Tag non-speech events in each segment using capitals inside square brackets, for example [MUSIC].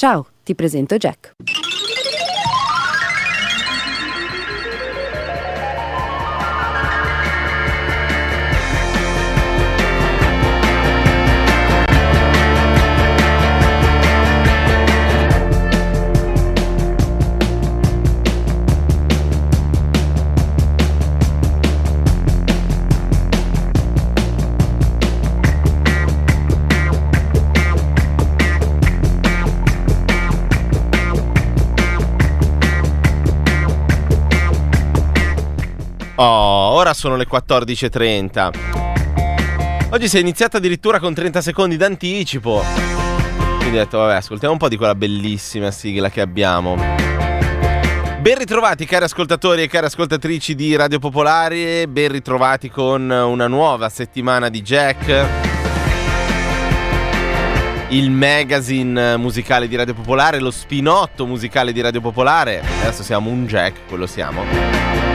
Ciao, ti presento Jack. Sono le 14.30. Oggi si è iniziata addirittura con 30 secondi d'anticipo. Quindi ho detto, vabbè, ascoltiamo un po' di quella bellissima sigla che abbiamo. Ben ritrovati cari ascoltatori e cari ascoltatrici di Radio Popolare, ben ritrovati con una nuova settimana di Jack, il magazine musicale di Radio Popolare, lo spinotto musicale di Radio Popolare. Adesso siamo un Jack, quello siamo.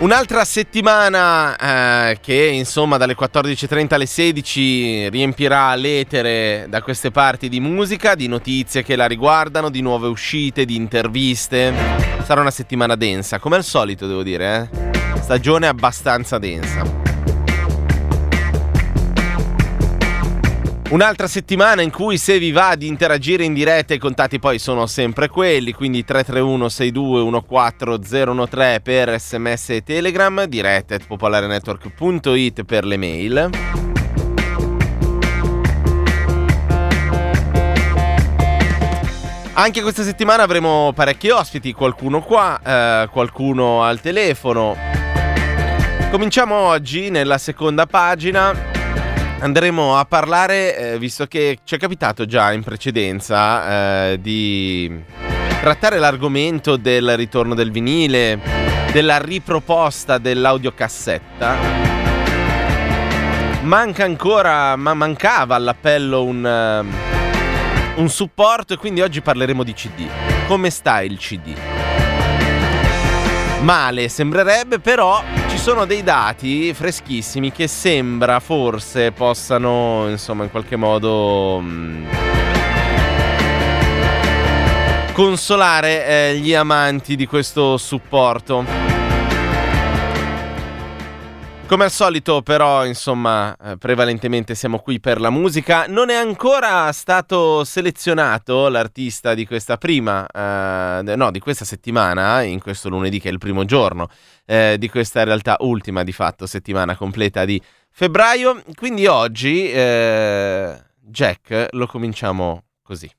Un'altra settimana eh, che insomma dalle 14.30 alle 16 riempirà l'etere da queste parti di musica, di notizie che la riguardano, di nuove uscite, di interviste. Sarà una settimana densa, come al solito devo dire, eh? stagione abbastanza densa. Un'altra settimana in cui se vi va di interagire in diretta i contatti poi sono sempre quelli, quindi 331 6214013 per sms e telegram, diretta at popolarenetwork.it per le mail. Anche questa settimana avremo parecchi ospiti, qualcuno qua, eh, qualcuno al telefono. Cominciamo oggi nella seconda pagina andremo a parlare, eh, visto che ci è capitato già in precedenza eh, di trattare l'argomento del ritorno del vinile, della riproposta dell'audiocassetta. Manca ancora, ma mancava all'appello un, uh, un supporto e quindi oggi parleremo di CD. Come sta il CD? Male sembrerebbe, però ci sono dei dati freschissimi che sembra forse possano, insomma, in qualche modo mm, consolare eh, gli amanti di questo supporto. Come al solito, però, insomma, eh, prevalentemente siamo qui per la musica. Non è ancora stato selezionato l'artista di questa prima, eh, no, di questa settimana, in questo lunedì che è il primo giorno eh, di questa in realtà ultima di fatto settimana completa di febbraio. Quindi oggi, eh, Jack, lo cominciamo così.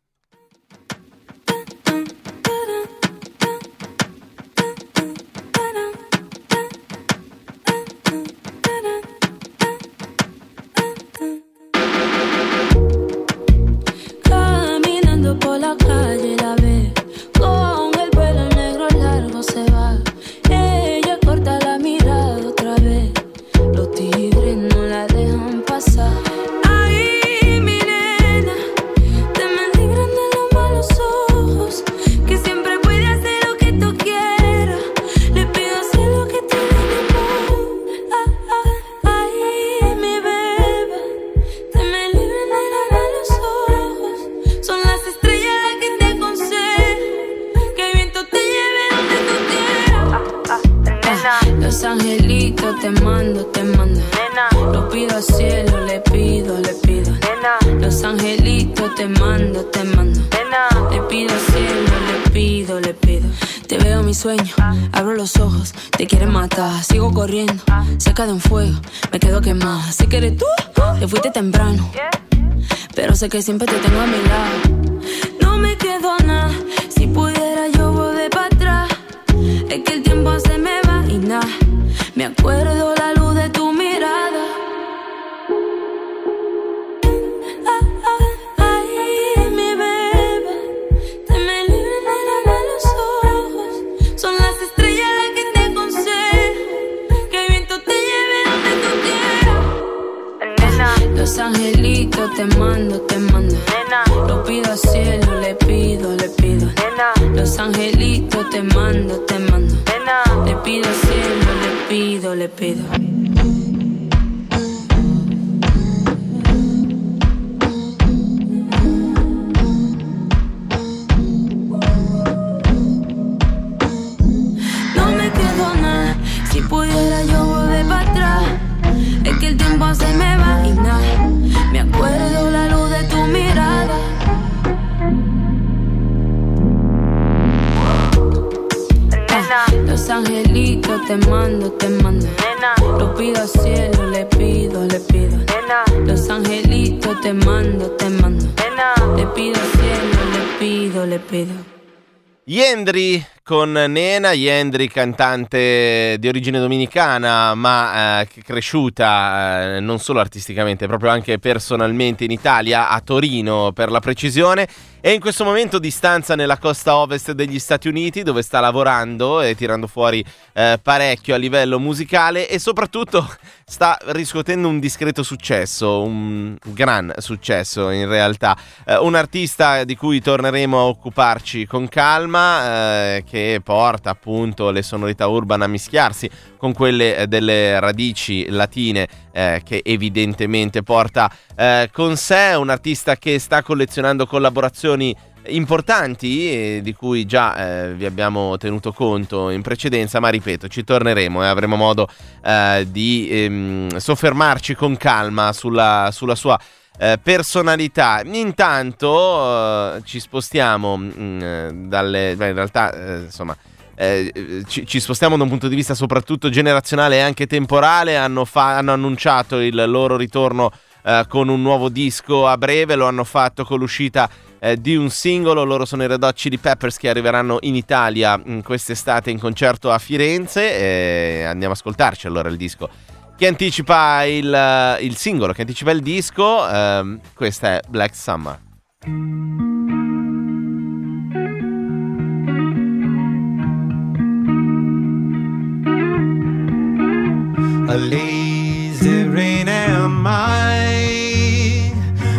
Sé que siempre te tengo a mi lado. Te mando, te mando. Lo pido al cielo, le pido, le pido. Los angelitos te mando, te mando. Le pido al cielo, le pido, le pido. Yendri con Nena, Yendri cantante di origine dominicana ma eh, cresciuta eh, non solo artisticamente, proprio anche personalmente in Italia, a Torino per la precisione, e in questo momento di stanza nella costa ovest degli Stati Uniti dove sta lavorando e tirando fuori eh, parecchio a livello musicale e soprattutto [LAUGHS] sta riscuotendo un discreto successo, un gran successo in realtà. Eh, un artista di cui torneremo a occuparci con calma, eh, che che porta appunto le sonorità urban a mischiarsi con quelle eh, delle radici latine eh, che evidentemente porta eh, con sé un artista che sta collezionando collaborazioni importanti eh, di cui già eh, vi abbiamo tenuto conto in precedenza, ma ripeto, ci torneremo e avremo modo eh, di ehm, soffermarci con calma sulla, sulla sua eh, personalità. Intanto eh, ci spostiamo mh, mm, dalle... Beh, in realtà, eh, insomma... Eh, ci, ci, spostiamo da un punto di vista soprattutto generazionale e anche temporale. Hanno, fa- hanno annunciato il loro ritorno eh, con un nuovo disco a breve. Lo hanno fatto con l'uscita eh, di un singolo. Loro sono i Red Hot Chili Peppers che arriveranno in Italia mh, mm, quest'estate in concerto a Firenze. andiamo a ascoltarci allora il disco che anticipa il, eh, il singolo, che anticipa il disco. Um, questa è Black Summer. A lazy rain am I.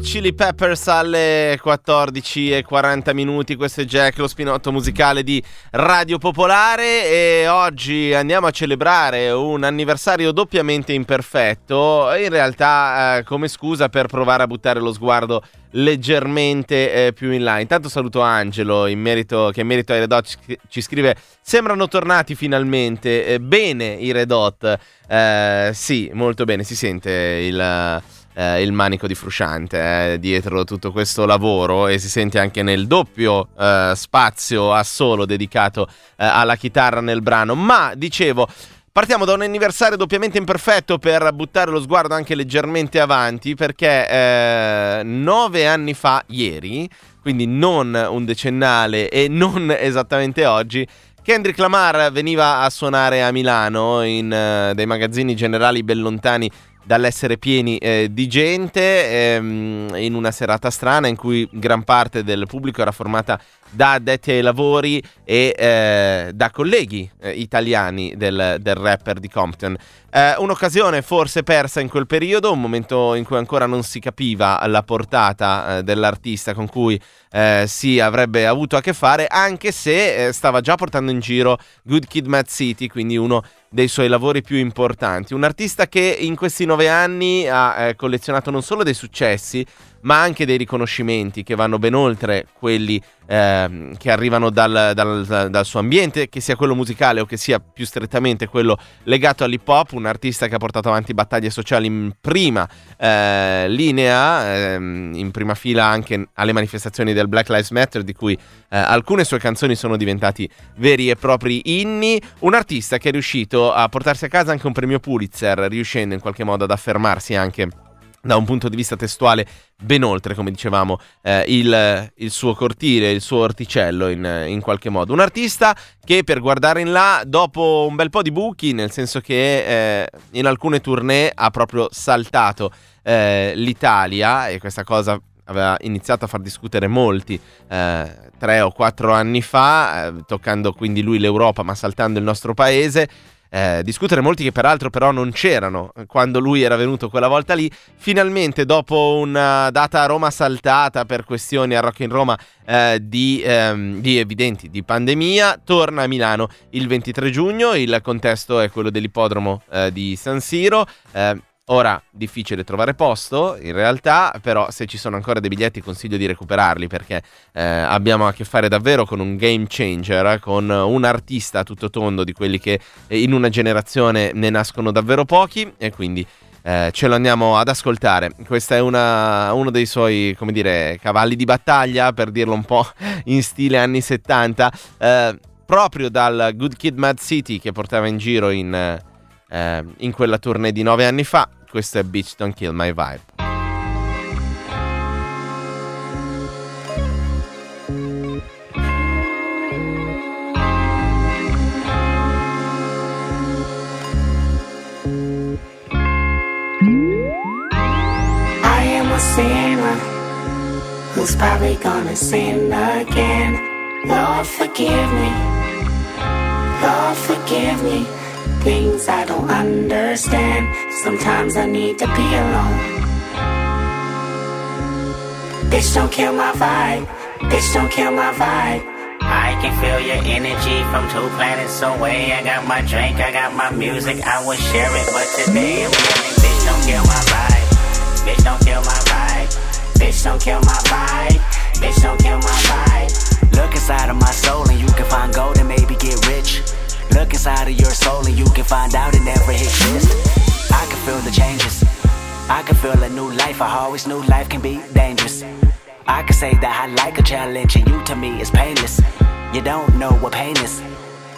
Chili Peppers alle 14 e 40 minuti. Questo è Jack, lo spinotto musicale di Radio Popolare. E oggi andiamo a celebrare un anniversario doppiamente imperfetto. In realtà, eh, come scusa per provare a buttare lo sguardo leggermente eh, più in là. Intanto saluto Angelo in merito, che in merito ai Red Hot ci scrive: Sembrano tornati finalmente. Eh, bene i Red Hot. Eh, sì, molto bene. Si sente il eh, il manico di Frusciante eh, dietro tutto questo lavoro e si sente anche nel doppio eh, spazio a solo dedicato eh, alla chitarra nel brano. Ma dicevo. Partiamo da un anniversario doppiamente imperfetto per buttare lo sguardo anche leggermente avanti, perché eh, nove anni fa, ieri, quindi non un decennale e non esattamente oggi, Kendrick Lamar veniva a suonare a Milano in uh, dei magazzini generali ben lontani dall'essere pieni eh, di gente ehm, in una serata strana in cui gran parte del pubblico era formata da addetti ai lavori e eh, da colleghi eh, italiani del, del, rapper di Compton. Eh, un'occasione forse persa in quel periodo, un momento in cui ancora non si capiva la portata eh, dell'artista con cui eh, si avrebbe avuto a che fare, anche se stava già portando in giro Good Kid Mad City, quindi uno dei suoi lavori più importanti. Un artista che in questi nove anni ha collezionato non solo dei successi, ma anche dei riconoscimenti che vanno ben oltre quelli eh, che arrivano dal, dal, dal, suo ambiente, che sia quello musicale o che sia più strettamente quello legato all'hip hop, un artista che ha portato avanti battaglie sociali in prima eh, linea, eh, in prima fila anche alle manifestazioni del Black Lives Matter, di cui eh, alcune sue canzoni sono diventati veri e propri inni, un artista che è riuscito a portarsi a casa anche un premio Pulitzer, riuscendo in qualche modo ad affermarsi anche da un punto di vista testuale ben oltre, come dicevamo, eh, il, il, suo cortile, il suo orticello in, in, qualche modo. Un artista che per guardare in là, dopo un bel po' di buchi, nel senso che eh, in alcune tournée ha proprio saltato eh, l'Italia e questa cosa aveva iniziato a far discutere molti eh, tre o quattro anni fa, eh, toccando quindi lui l'Europa ma saltando il nostro paese eh, discutere molti che peraltro però non c'erano quando lui era venuto quella volta lì. Finalmente dopo una data a Roma saltata per questioni a Rock in Roma eh, di, ehm, di, evidenti di pandemia, torna a Milano il 23 giugno, il contesto è quello dell'ippodromo eh, di San Siro. Ora, difficile trovare posto, in realtà, però se ci sono ancora dei biglietti consiglio di recuperarli perché eh, abbiamo a che fare davvero con un game changer, con un artista tutto tondo di quelli che eh, in una generazione ne nascono davvero pochi e quindi eh, ce lo andiamo ad ascoltare. Questo è una, uno dei suoi, come dire, cavalli di battaglia, per dirlo un po' [LAUGHS] in stile anni 70, eh, proprio dal Good Kid Mad City che portava in giro in, eh, in quella tournée di nove anni fa questo è Beach Don't Kill My Vibe. I am a sinner who's probably gonna sin again. Lord, forgive me. Lord, forgive me. Things I don't understand. Sometimes I need to be alone. Bitch, don't kill my vibe. Bitch, don't kill my vibe. I can feel your energy from two planets away. I got my drink, I got my music, I will share it. But today I'm feeling, bitch, don't kill my vibe. Bitch, don't kill my vibe. Bitch, don't kill my vibe. Bitch, don't kill my vibe. Look inside of my soul and you can find gold and maybe get rich. Look inside of your soul and you can find out it never exists. I can feel the changes. I can feel a new life. I always knew life can be dangerous. I can say that I like a challenge and you to me is painless. You don't know what pain is.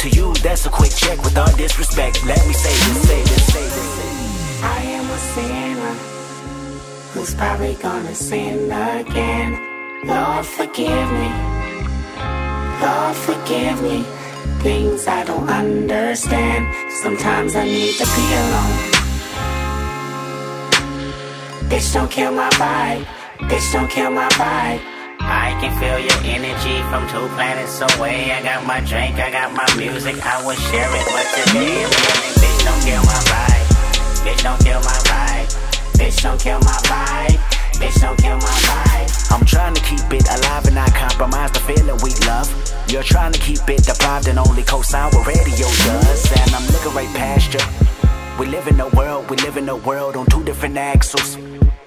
To you, that's a quick check with all disrespect. Let me say this, say this, say this. I am a sinner who's probably gonna sin again. Lord, forgive me. Lord, forgive me. Things I don't understand. Sometimes I need to be alone. Bitch, don't kill my vibe. Bitch, don't kill my vibe. I can feel your energy from two planets away. I got my drink, I got my music, I will share it. But today I'm feeling, bitch, don't kill my vibe. Bitch, don't kill my vibe. Bitch, don't kill my vibe. Bitch, don't kill my vibe. I'm trying to keep it alive and not compromise the feeling we love. You're trying to keep it deprived and only co-sign what radio does. And I'm looking right past you. We live in a world, we live in a world on two different axles.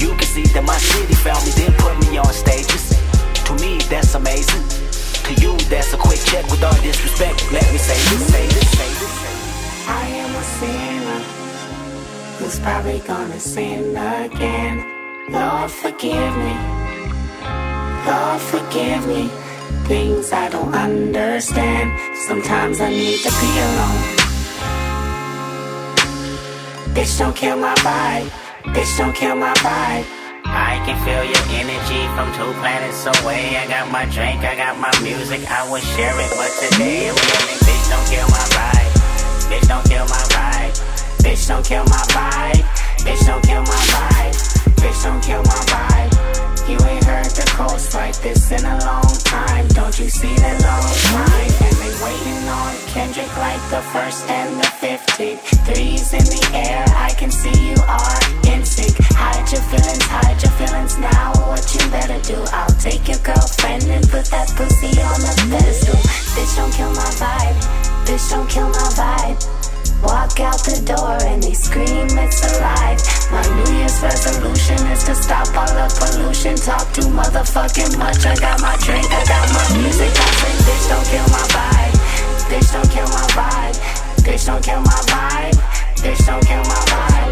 You can see that my city found me, then put me on stages. To me, that's amazing. To you, that's a quick check with all disrespect. Let me say this, say this, say this. I am a sinner who's probably gonna sin again. Lord, forgive me. Lord, forgive me. Things I don't understand. Sometimes I need to be alone. Bitch, don't kill my vibe. Bitch, don't kill my vibe. I can feel your energy from two planets away. I got my drink, I got my music, I will share it. But today I'm feeling, bitch, don't kill my vibe. Bitch, don't kill my vibe. Bitch, don't kill my vibe. Bitch, don't kill my vibe. Bitch, don't kill my vibe. You ain't heard the coast like this in a long time. Don't you see the long line? And they waiting on Kendrick like the first and the fifteenth. Threes in the air, I can see you are. Hide your feelings, hide your feelings now. What you better do? I'll take your girlfriend and put that pussy on a pedestal. Bitch, don't kill my vibe. Bitch, don't kill my vibe. Walk out the door and they scream it's alive. My New Year's resolution is to stop all the pollution. Talk too motherfucking much. I got my drink, I got my music. I say, bitch, don't kill my vibe. Bitch, don't kill my vibe. Bitch, don't kill my vibe. Bitch, don't. Kill my vibe.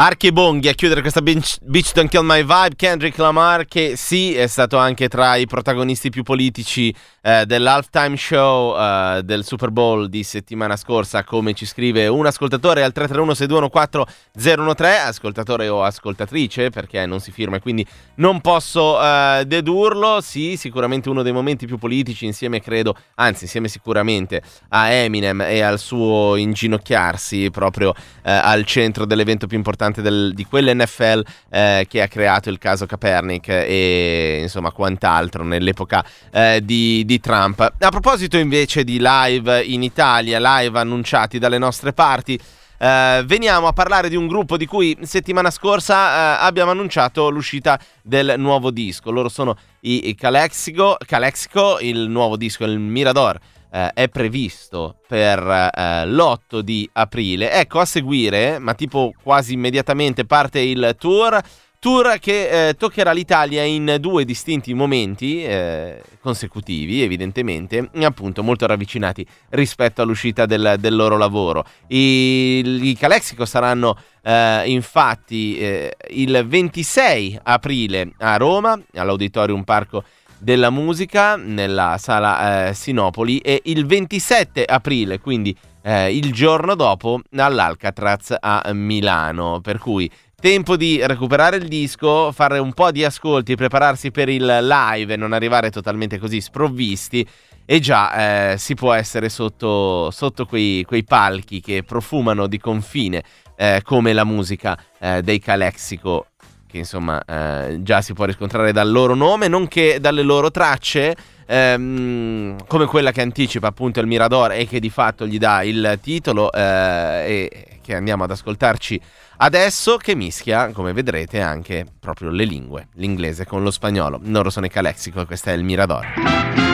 Archibonghi a chiudere questa Beach, Don't Kill My Vibe, Kendrick Lamar che sì è stato anche tra i protagonisti più politici eh, dell'halftime show eh, del Super Bowl di settimana scorsa. Come ci scrive un ascoltatore al 331-621-4013 ascoltatore o ascoltatrice perché non si firma e quindi non posso eh, dedurlo. Sì sicuramente uno dei momenti più politici insieme credo anzi insieme sicuramente a Eminem e al suo inginocchiarsi proprio eh, al centro dell'evento più importante del, di quell'NFL eh, che ha creato il caso Kaepernick e insomma quant'altro nell'epoca eh, di, di Trump. A proposito invece di live in Italia, live annunciati dalle nostre parti, Uh, veniamo a parlare di un gruppo di cui settimana scorsa uh, abbiamo annunciato l'uscita del nuovo disco. Loro sono i, i Calexico, Calexico, il nuovo disco, il Mirador. Uh, è previsto per l'8 di aprile. Ecco, a seguire, ma tipo quasi immediatamente, parte il tour. Tour che eh, toccherà l'Italia in due distinti momenti eh, consecutivi, evidentemente, appunto molto ravvicinati rispetto all'uscita del, del loro lavoro. I, I Calexico saranno eh, infatti eh, il 26 aprile a Roma, all'Auditorium Parco della Musica, nella sala eh, Sinopoli, e il 27 aprile, quindi eh, il giorno dopo, all'Alcatraz a Milano. Per cui tempo di recuperare il disco, fare un po' di ascolti, prepararsi per il live e non arrivare totalmente così sprovvisti. E già eh, si può essere sotto, sotto quei, quei, palchi che profumano di confine, eh, come la musica eh, dei Calexico, che insomma eh, già si può riscontrare dal loro nome, nonché dalle loro tracce. Ehm, come quella che anticipa appunto il Mirador e che di fatto gli dà il titolo eh, e che andiamo ad ascoltarci Adesso che mischia, come vedrete, anche proprio le lingue, l'inglese con lo spagnolo. Loro sono i Calexico e questo è il Mirador.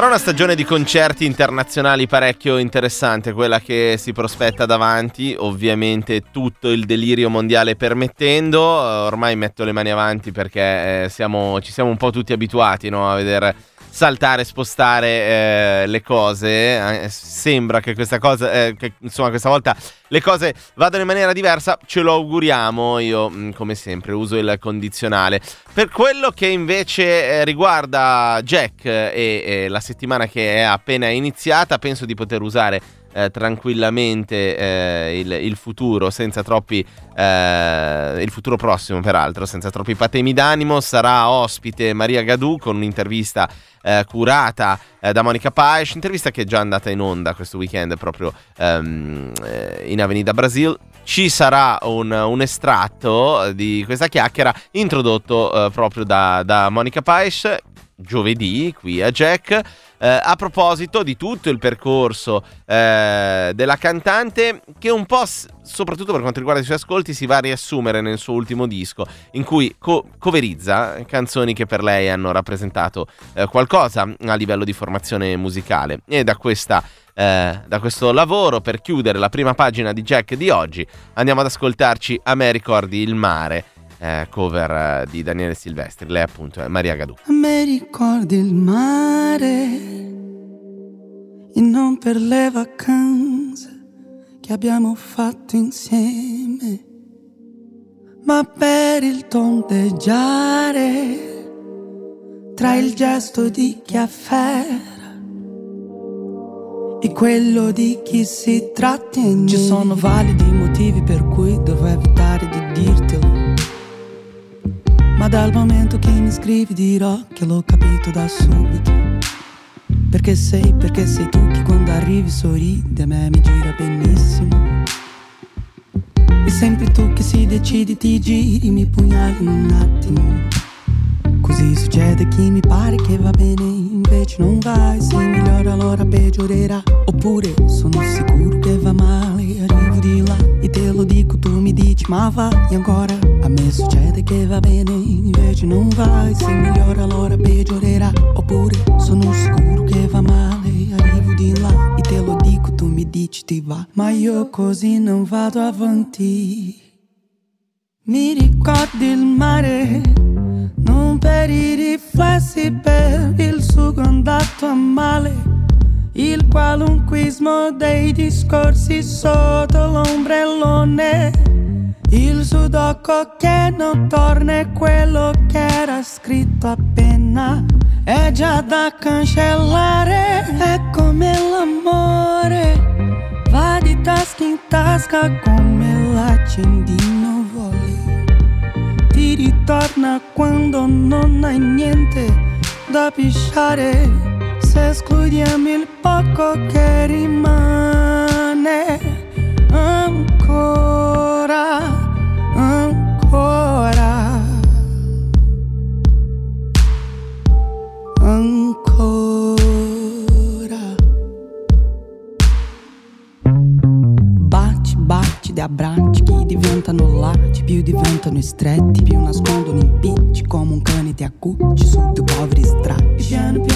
Sarà una stagione di concerti internazionali parecchio interessante, quella che si prospetta davanti, ovviamente tutto il delirio mondiale permettendo, ormai metto le mani avanti perché eh, siamo, ci siamo un po' tutti abituati no, a vedere saltare, spostare eh, le cose. Eh, sembra che questa cosa, eh, che, insomma, questa volta le cose vadano in maniera diversa. Ce lo auguriamo. Io, mm, come sempre, uso il condizionale. Per quello che invece eh, riguarda Jack e, e la settimana che è appena iniziata, penso di poter usare eh, tranquillamente eh, il, il, futuro senza troppi eh, il futuro prossimo peraltro senza troppi patemi d'animo sarà ospite Maria Gadù con un'intervista eh, curata eh, da Monica Paes intervista che è già andata in onda questo weekend proprio ehm, eh, in Avenida Brasil. Ci sarà un, un, estratto di questa chiacchiera introdotto proprio da, da Monica Paes giovedì qui a Jack. Eh, a proposito di tutto il percorso eh, della cantante, che un po', soprattutto per quanto riguarda i suoi ascolti, si va a riassumere nel suo ultimo disco, in cui co- coverizza canzoni che per lei hanno rappresentato eh, qualcosa a livello di formazione musicale. E da questa eh, da questo lavoro per chiudere la prima pagina di Jack di oggi andiamo ad ascoltarci A me ricordi il mare eh, cover eh, di Daniele Silvestri. Lei appunto è Maria Gadù. A me ricordi il mare e non per le vacanze che abbiamo fatto insieme, ma per il tondeggiare tra il gesto di chi afferra e quello di chi si trattiene. Ci sono validi motivi per cui devo evitare di dirtelo ma dal momento che mi scrivi dirò che l'ho capito da subito. Perché sei, perché sei tu che quando arrivi sorridi, a me mi gira benissimo. E sempre tu che si decidi, ti giri, mi pugnali in un attimo. Così succede che mi pare che va bene, invece non vai. Se migliora allora peggiorerà. Oppure sono sicuro che va male, arrivo di là e te lo dico, tu mi dici ma vai ancora. A me succede che va bene, invece non vai. Se migliora allora peggiorerà. Oppure sono sicuro che va male. Arrivo di là e te lo dico, tu mi dici ti va. Ma io così non vado avanti. Mi ricordi il mare, non per i riflessi, per il sugo andato a male. Il qualunquismo dei discorsi sotto l'ombrellone. Il sudoku che non torna è quello che era scritto appena. È già da cancellare È come l'amore. Va di tasca in tasca come l'accendino vuole. Ti ritorna quando non hai niente da pisciare Se escludiamo il poco che rimane Ancora ancora, ancora. Bate, bate di abbracci che diventano lati, più diventano stretti, più nascondono impicci come un cane ti accucci su dei poveri strati.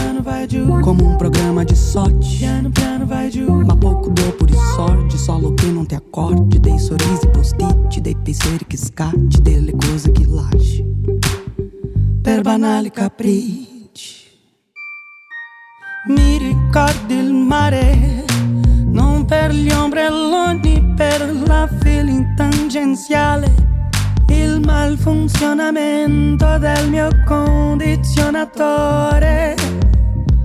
Piano piano vai giù, come un programma di soci. Piano piano vai giù, ma poco dopo risorge, solo che non ti accorgi dei sorrisi posticci, dei pensieri che scatti, delle cose che lasci. Per banali capricci. Mi ricordi il mare, non per gli ombrelloni, per la feeling tangenziale il malfunzionamento del mio condizionatore.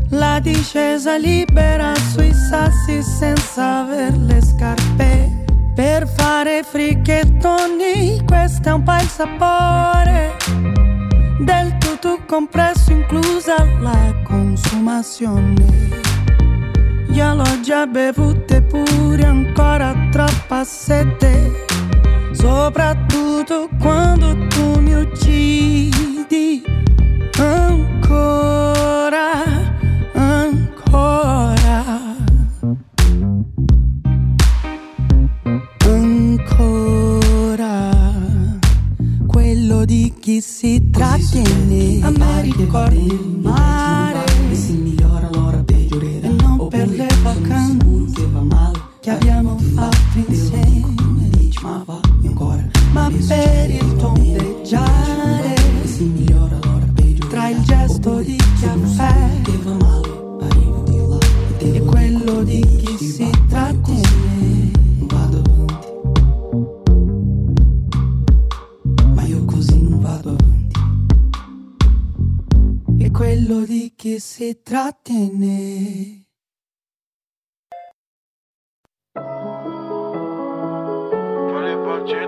La discesa libera sui sassi senza aver le scarpe. Per fare fricchettoni, questo è un po' sapore del tutto compresso, inclusa la consumazione. Io l'ho già bevute pure ancora troppa sete soprattutto quando tu mi uccidi ancora, chi si trattiene, a me ricordi il mare, e si migliora allora peggiorerà, e non per le vacanze che abbiamo fatto insieme, ma per il tondeggiare si migliora allora peggio tra il gesto di caffè e quello di chi si trattiene que se tratene. Falei pra te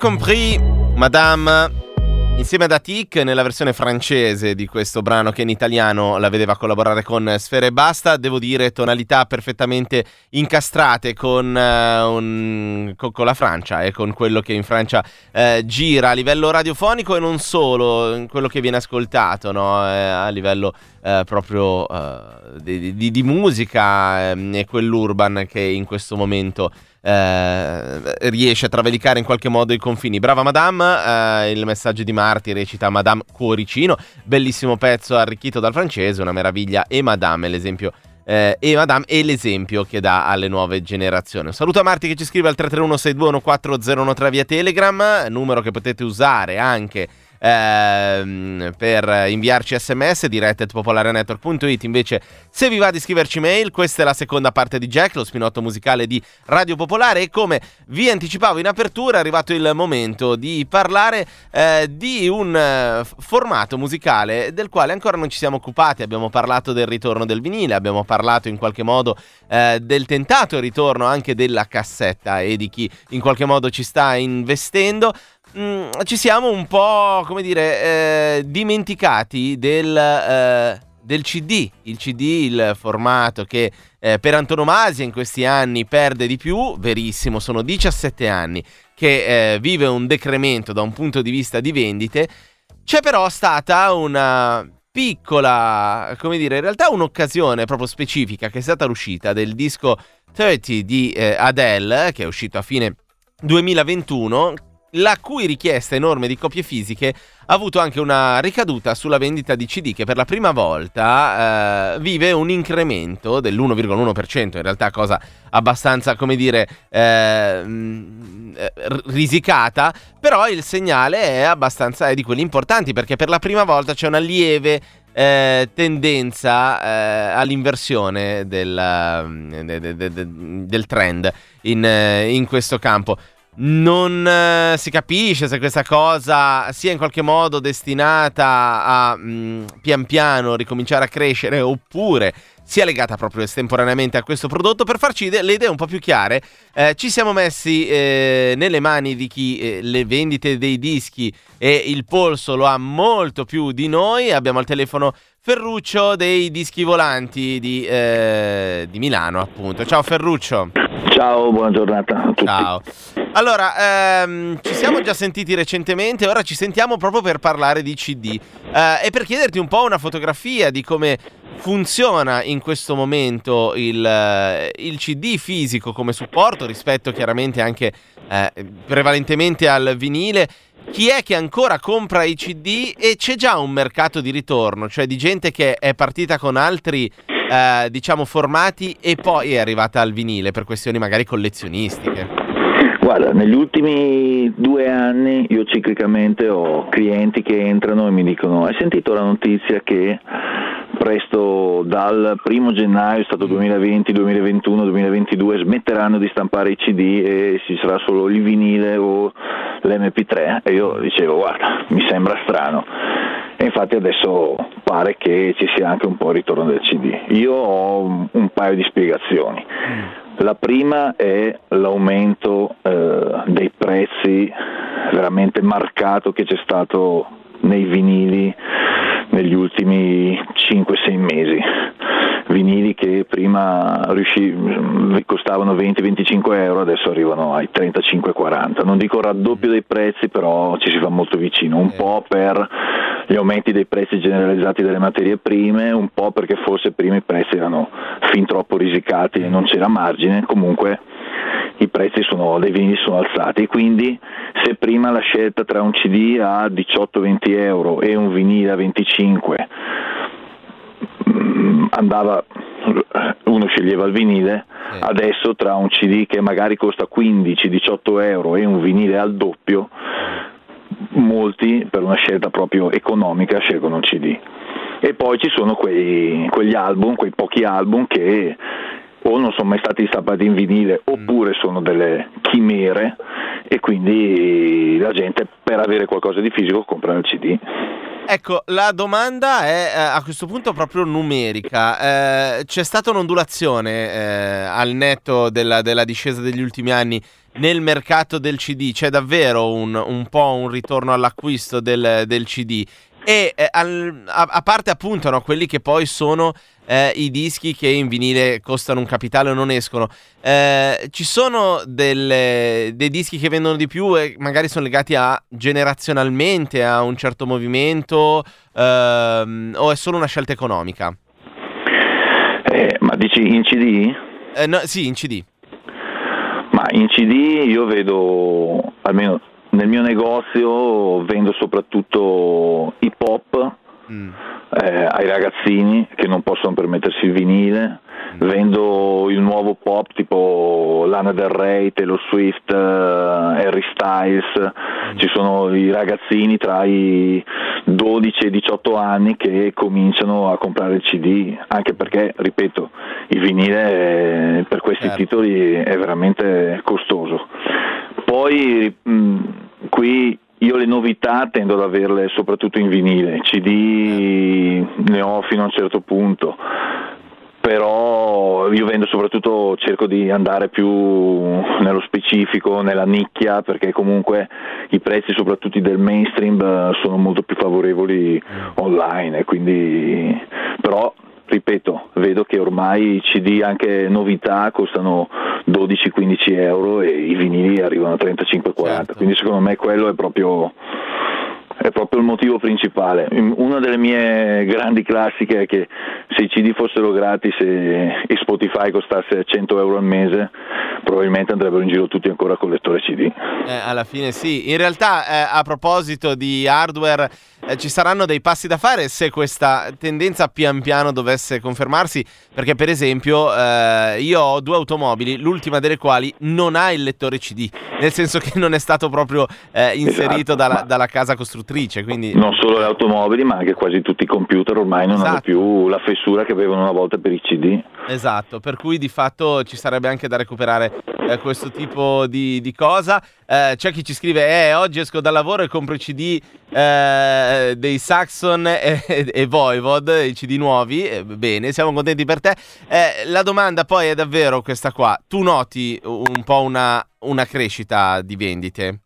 compris, Madame. Insieme ad Atik nella versione francese di questo brano che in italiano la vedeva collaborare con Sfere e Basta, devo dire tonalità perfettamente incastrate con, eh, un- con- con la Francia e con quello che in Francia eh, gira a livello radiofonico e non solo, quello che viene ascoltato no? Eh, a livello eh, proprio eh, di, di- di musica ehm, e quell'urban che in questo momento eh, riesce a travalicare in qualche modo i confini. Brava Madame, eh, il messaggio di Marti recita Madame Cuoricino, bellissimo pezzo arricchito dal francese, una meraviglia, e Madame l'esempio. eh, e Madame è l'esempio che dà alle nuove generazioni. Un saluto a Marti che ci scrive al 331-6214013 via Telegram, numero che potete usare anche ehm, per inviarci sms dirette at popolarenetwork.it invece se vi va di scriverci mail questa è la seconda parte di Jack lo spinotto musicale di Radio Popolare. E come vi anticipavo in apertura è arrivato il momento di parlare eh, di un eh, formato musicale del quale ancora non ci siamo occupati. Abbiamo parlato del ritorno del vinile abbiamo parlato in qualche modo eh, del tentato ritorno anche della cassetta e di chi in qualche modo ci sta investendo Mm, ci siamo un po', come dire, eh, dimenticati del, eh, del CD. Il CD, il formato che eh, per antonomasia in questi anni perde di più, verissimo, sono 17 anni che eh, vive un decremento da un punto di vista di vendite. C'è però stata una piccola, come dire, in realtà un'occasione proprio specifica che è stata l'uscita del disco 30 di eh, Adele, che è uscito a fine 2021 la cui richiesta enorme di copie fisiche ha avuto anche una ricaduta sulla vendita di CD che per la prima volta eh, vive un incremento dell'1,1%, in realtà cosa abbastanza, come dire, eh, risicata, però il segnale è abbastanza è di quelli importanti perché per la prima volta c'è una lieve eh, tendenza eh, all'inversione del, de, de, de, del trend in, eh, in, questo campo. Non eh, si capisce se questa cosa sia in qualche modo destinata a mh, mm, pian piano ricominciare a crescere oppure sia legata proprio estemporaneamente a questo prodotto. Per farci le idee un po' più chiare, eh, ci siamo messi eh, nelle mani di chi eh, le vendite dei dischi e il polso lo ha molto più di noi. Abbiamo al telefono Ferruccio dei dischi volanti di, eh, di Milano, appunto. Ciao Ferruccio. Ciao, buona giornata a tutti. Ciao. Allora, ehm, ci siamo già sentiti recentemente, ora ci sentiamo proprio per parlare di CD eh, e per chiederti un po' una fotografia di come funziona in questo momento il, eh, il CD fisico come supporto rispetto chiaramente anche eh, prevalentemente al vinile. Chi è che ancora compra i CD e c'è già un mercato di ritorno, cioè di gente che è partita con altri eh, diciamo formati e poi è arrivata al vinile per questioni magari collezionistiche? Guarda, negli ultimi due anni io ciclicamente ho clienti che entrano e mi dicono hai sentito la notizia che presto dal primo gennaio, è stato 2020, 2021, 2022, smetteranno di stampare i CD e ci sarà solo il vinile o l'MP3 e io dicevo guarda, mi sembra strano. E infatti adesso pare che ci sia anche un po' il ritorno del CD. Io ho un paio di spiegazioni. La prima è l'aumento eh, dei prezzi veramente marcato che c'è stato nei vinili negli ultimi 5-6 mesi. Vinili che prima riuscì, costavano 20-25 euro, adesso arrivano ai 35-40. Non dico raddoppio dei prezzi, però ci si va molto vicino, un po' per gli aumenti dei prezzi generalizzati delle materie prime, un po' perché forse prima i prezzi erano fin troppo risicati e non c'era margine, comunque i prezzi sono, dei vinili sono alzati, quindi se prima la scelta tra un CD a 18-20 euro e un vinile a 25 mm, andava, uno sceglieva il vinile, adesso tra un CD che magari costa 15-18 euro e un vinile al doppio, molti per una scelta proprio economica scelgono un CD. E poi ci sono quei, quegli album, quei pochi album che o non sono mai stati stampati in vinile mm. oppure sono delle chimere e quindi la gente per avere qualcosa di fisico compra il CD. Ecco, la domanda è eh, a questo punto proprio numerica. Eh, c'è stata un'ondulazione eh, al netto della, della, discesa degli ultimi anni nel mercato del CD? C'è davvero un, un po' un ritorno all'acquisto del, del CD? E eh, al, a, a, parte appunto no, quelli che poi sono eh, i dischi che in vinile costano un capitale o non escono, eh, ci sono delle, dei dischi che vendono di più e magari sono legati a generazionalmente a un certo movimento ehm, o è solo una scelta economica? Eh, ma dici in CD? Eh, no, sì, in CD. Ma in CD io vedo almeno nel mio negozio vendo soprattutto hip hop mm. eh, ai ragazzini che non possono permettersi il vinile, mm. vendo il nuovo pop tipo Lana Del Rey, Taylor Swift, eh, Harry Styles, mm. ci sono i ragazzini tra i 12 e i 18 anni che cominciano a comprare il CD, anche perché, ripeto, il vinile eh, per questi certo. titoli è veramente costoso. Poi mh, mm, qui io le novità tendo ad averle soprattutto in vinile, CD ne ho fino a un certo punto, però io vendo soprattutto, cerco di andare più nello specifico, nella nicchia, perché comunque i prezzi soprattutto del mainstream eh, sono molto più favorevoli online, quindi però ripeto, vedo che ormai i CD anche novità costano 12-15 euro e i vinili arrivano a 35-40, certo. quindi secondo me quello è proprio, è proprio il motivo principale. Una delle mie grandi classiche è che se i CD fossero gratis e, e, Spotify costasse 100 euro al mese, probabilmente andrebbero in giro tutti ancora con lettore CD. Eh, alla fine sì. In realtà, eh, a proposito di hardware, eh, ci saranno dei passi da fare se questa tendenza pian piano dovesse confermarsi, perché per esempio eh, io ho due automobili, l'ultima delle quali non ha il lettore CD, nel senso che non è stato proprio eh, inserito esatto, dalla, dalla, casa costruttrice. Quindi... Non solo le automobili, ma anche quasi tutti i computer ormai non esatto. hanno più la fessura che avevano una volta per i CD. Esatto, per cui di fatto ci sarebbe anche da recuperare eh, questo tipo di, di cosa. Eh, c'è chi ci scrive: Eh, oggi esco dal lavoro e compro i CD eh, dei Saxon e, e, Voivod, i CD nuovi. Bene, siamo contenti per te. Eh, la domanda poi è davvero questa qua: tu noti un po' una, una crescita di vendite?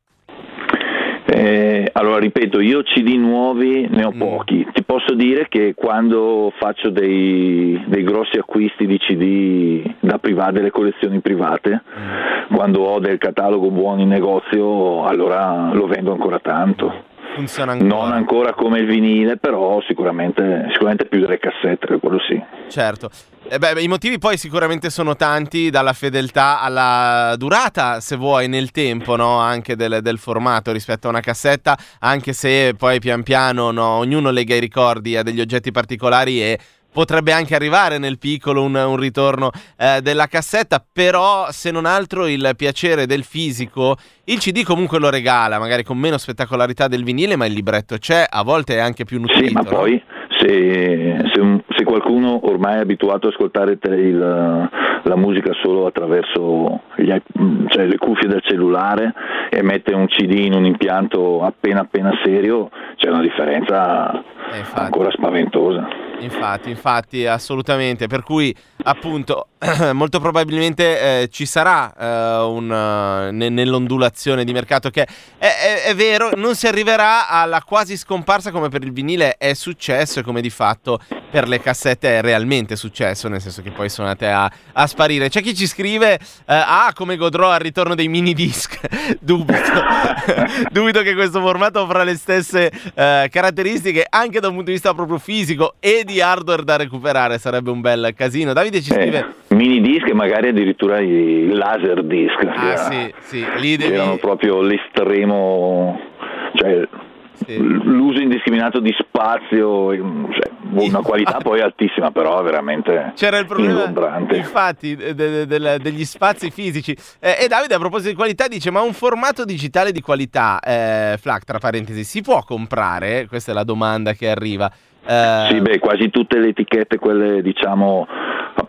Eh, allora ripeto, io CD nuovi ne ho mm. pochi. Ti posso dire che quando faccio dei, dei grossi acquisti di CD da private, delle collezioni private, mm. quando ho del catalogo buono in negozio, allora lo vendo ancora tanto. Funziona ancora. Non ancora come il vinile, però sicuramente, sicuramente più delle cassette, quello sì. Certo. Eh beh, I motivi poi sicuramente sono tanti, dalla fedeltà alla durata, se vuoi, nel tempo, no? anche del, del, formato rispetto a una cassetta, anche se poi pian piano no? ognuno lega i ricordi a degli oggetti particolari e potrebbe anche arrivare nel piccolo un, un ritorno eh, della cassetta, però se non altro il piacere del fisico, il CD comunque lo regala, magari con meno spettacolarità del vinile, ma il libretto c'è, a volte è anche più nutrito. Sì, ma no? poi se, se, un, se, qualcuno ormai è abituato ad ascoltare il, la musica solo attraverso gli, cioè le cuffie del cellulare e mette un CD in un impianto appena appena serio, c'è una differenza eh, ancora spaventosa. Infatti, infatti, assolutamente. Per cui, appunto, [CLEARS THROAT] molto probabilmente eh, ci sarà eh, un, uh, ne- nell'ondulazione di mercato che è, è, è, vero, non si arriverà alla quasi scomparsa come per il vinile è successo e come di fatto per le cassette è realmente successo, nel senso che poi sono andate a, a sparire. C'è chi ci scrive, eh, ah, come godrò al ritorno dei mini disc. [LAUGHS] Dubito. [LAUGHS] Dubito che questo formato avrà le stesse eh, caratteristiche anche da un punto di vista proprio fisico e di hardware da recuperare, sarebbe un bel casino. Davide ci scrive... Eh mini disc e magari addirittura i laser disc. Ah, era, sì, sì, lì devi... Erano proprio l'estremo, cioè sì. l'uso indiscriminato di spazio, cioè, una qualità poi altissima, però veramente C'era il problema. Infatti, de- de- de- degli spazi fisici. Eh, e Davide, a proposito di qualità, dice: Ma un formato digitale di qualità, eh, Flac, tra parentesi, si può comprare? Questa è la domanda che arriva. Eh... Sì, beh, quasi tutte le etichette, quelle diciamo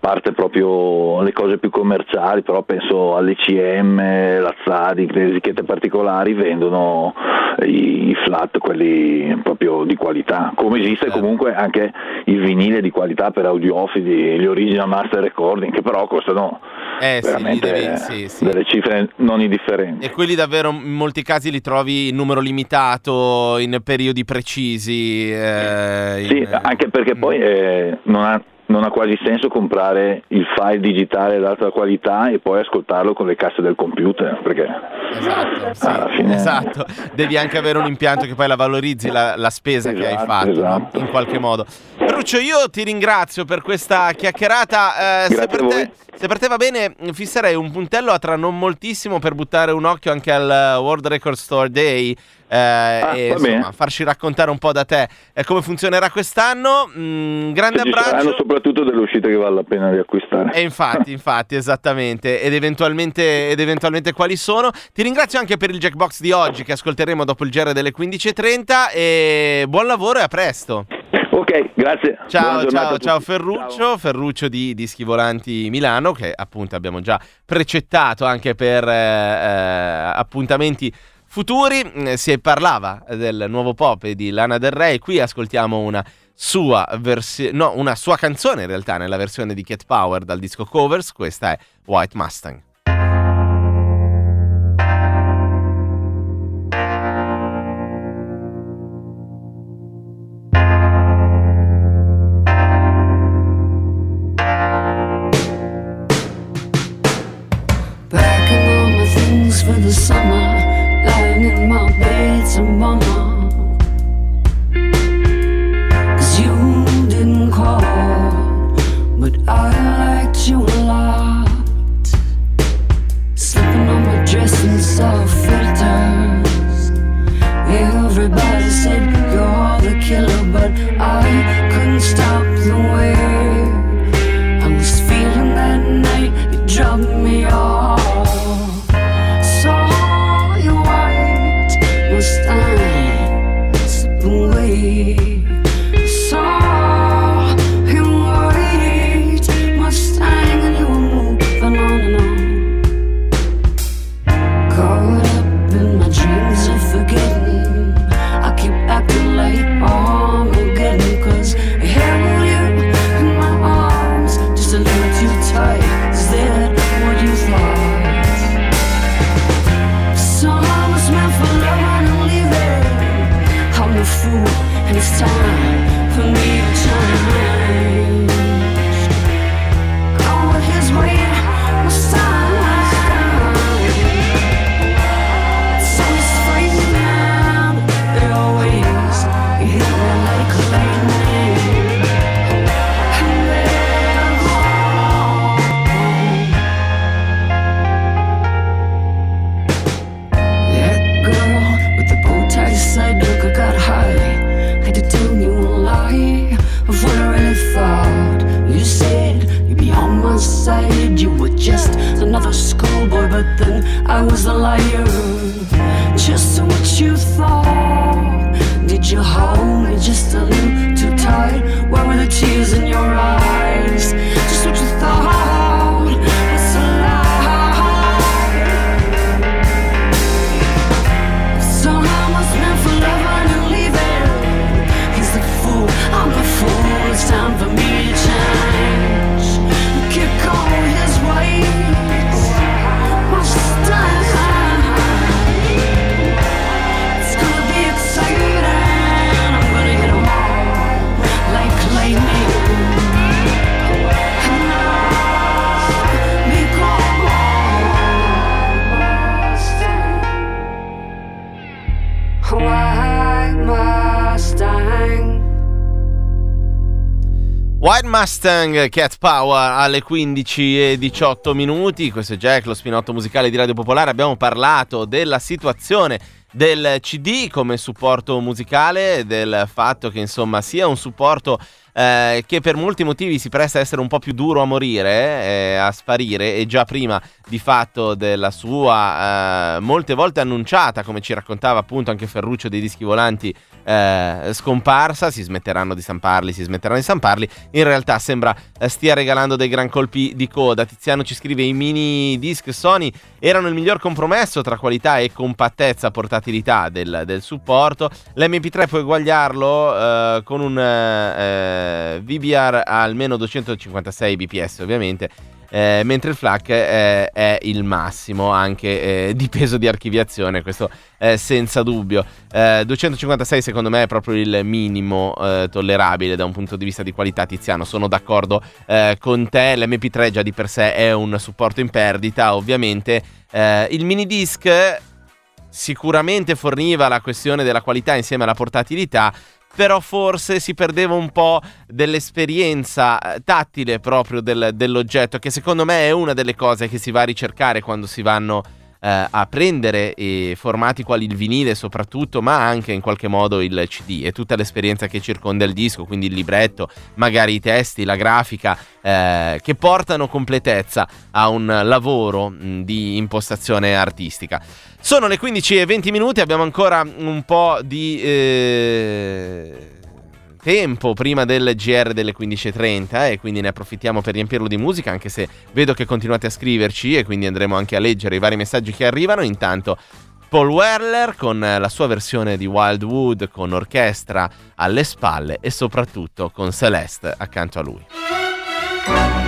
parte proprio le cose più commerciali, però penso all'ECM, la Zadic, le etichette particolari vendono i, i, flat, quelli proprio di qualità, come esiste certo. comunque anche il vinile di qualità per audiofili, gli original master recording, che però costano eh, veramente devi, sì, sì. delle cifre non indifferenti. E quelli davvero in molti casi li trovi in numero limitato, in periodi precisi. Eh, sì, in... anche perché poi eh, non ha non ha quasi senso comprare il file digitale d'alta qualità e poi ascoltarlo con le casse del computer perché esatto, sì, fine... esatto. devi anche avere un impianto che poi la valorizzi la, la spesa esatto, che hai esatto, fatto esatto. no? in qualche modo Ferruccio io ti ringrazio per questa chiacchierata eh, se, per te, se, per te, va bene fisserei un puntello a tra non moltissimo per buttare un occhio anche al World Record Store Day eh, ah, e insomma, farci raccontare un po' da te eh, come funzionerà quest'anno. Mm, grande ci abbraccio. soprattutto delle uscite che vale la pena di acquistare. E infatti, [LAUGHS] infatti, esattamente. Ed eventualmente, ed eventualmente quali sono. Ti ringrazio anche per il Jackbox di oggi che ascolteremo dopo il GR delle 15.30 e buon lavoro e a presto. Ok, grazie. Ciao, ciao, ciao Ferruccio, ciao. Ferruccio di Dischi Volanti Milano che appunto abbiamo già precettato anche per eh, eh appuntamenti futuri. Mm, si parlava del nuovo pop di Lana Del Rey, qui ascoltiamo una sua, versi- no, una sua canzone in realtà nella versione di Cat Power dal disco Covers, questa è White Mustang. Mustang Cat Power alle 15 e 18 minuti. Questo è Jack, lo spinotto musicale di Radio Popolare. Abbiamo parlato della situazione del CD come supporto musicale, del fatto che insomma sia un supporto eh, che per molti motivi si presta a essere un po' più duro a morire, eh, a sparire e già prima di fatto della sua eh, molte volte annunciata, come ci raccontava appunto anche Ferruccio dei dischi volanti, eh, scomparsa, si smetteranno di stamparli, si smetteranno di stamparli, in realtà sembra eh, stia regalando dei gran colpi di coda. Tiziano ci scrive i mini disc Sony erano il miglior compromesso tra qualità e compattezza, portatilità del, del supporto. L'MP3 puoi eguagliarlo eh, con un eh, VBR a almeno 256 bps ovviamente. Eh, mentre il FLAC eh, è il massimo anche eh, di peso di archiviazione, questo eh, senza dubbio. Eh, 256 secondo me è proprio il minimo eh, tollerabile da un punto di vista di qualità tiziano, sono d'accordo eh, con te, l'MP3 già di per sé è un supporto in perdita, ovviamente Eh, il mini disc sicuramente forniva la questione della qualità insieme alla portatilità, però forse si perdeva un po' dell'esperienza eh, tattile proprio del- dell'oggetto, che secondo me è una delle cose che si va a ricercare quando si vanno eh, a prendere eh, formati quali il vinile soprattutto, ma anche in qualche modo il CD e tutta l'esperienza che circonda il disco, quindi il libretto, magari i testi, la grafica, eh, che portano completezza a un lavoro mh, di impostazione artistica. Sono le 15 e 20 minuti, abbiamo ancora un po' di eh, tempo prima del GR delle 15.30 eh, e quindi ne approfittiamo per riempirlo di musica, anche se vedo che continuate a scriverci e quindi andremo anche a leggere i vari messaggi che arrivano. Intanto Paul Werler con la sua versione di Wildwood con orchestra alle spalle e soprattutto con Celeste accanto a lui.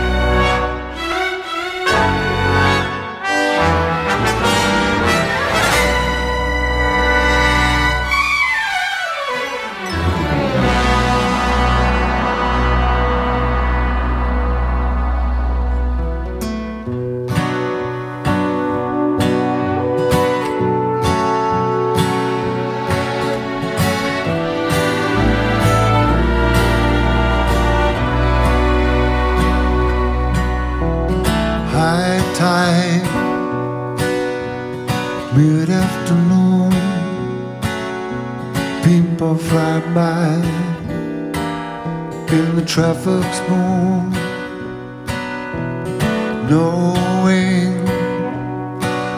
Traffic's moon, knowing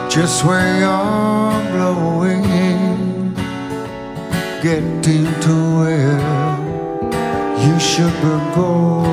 just where you're blowing, getting to where you should be going.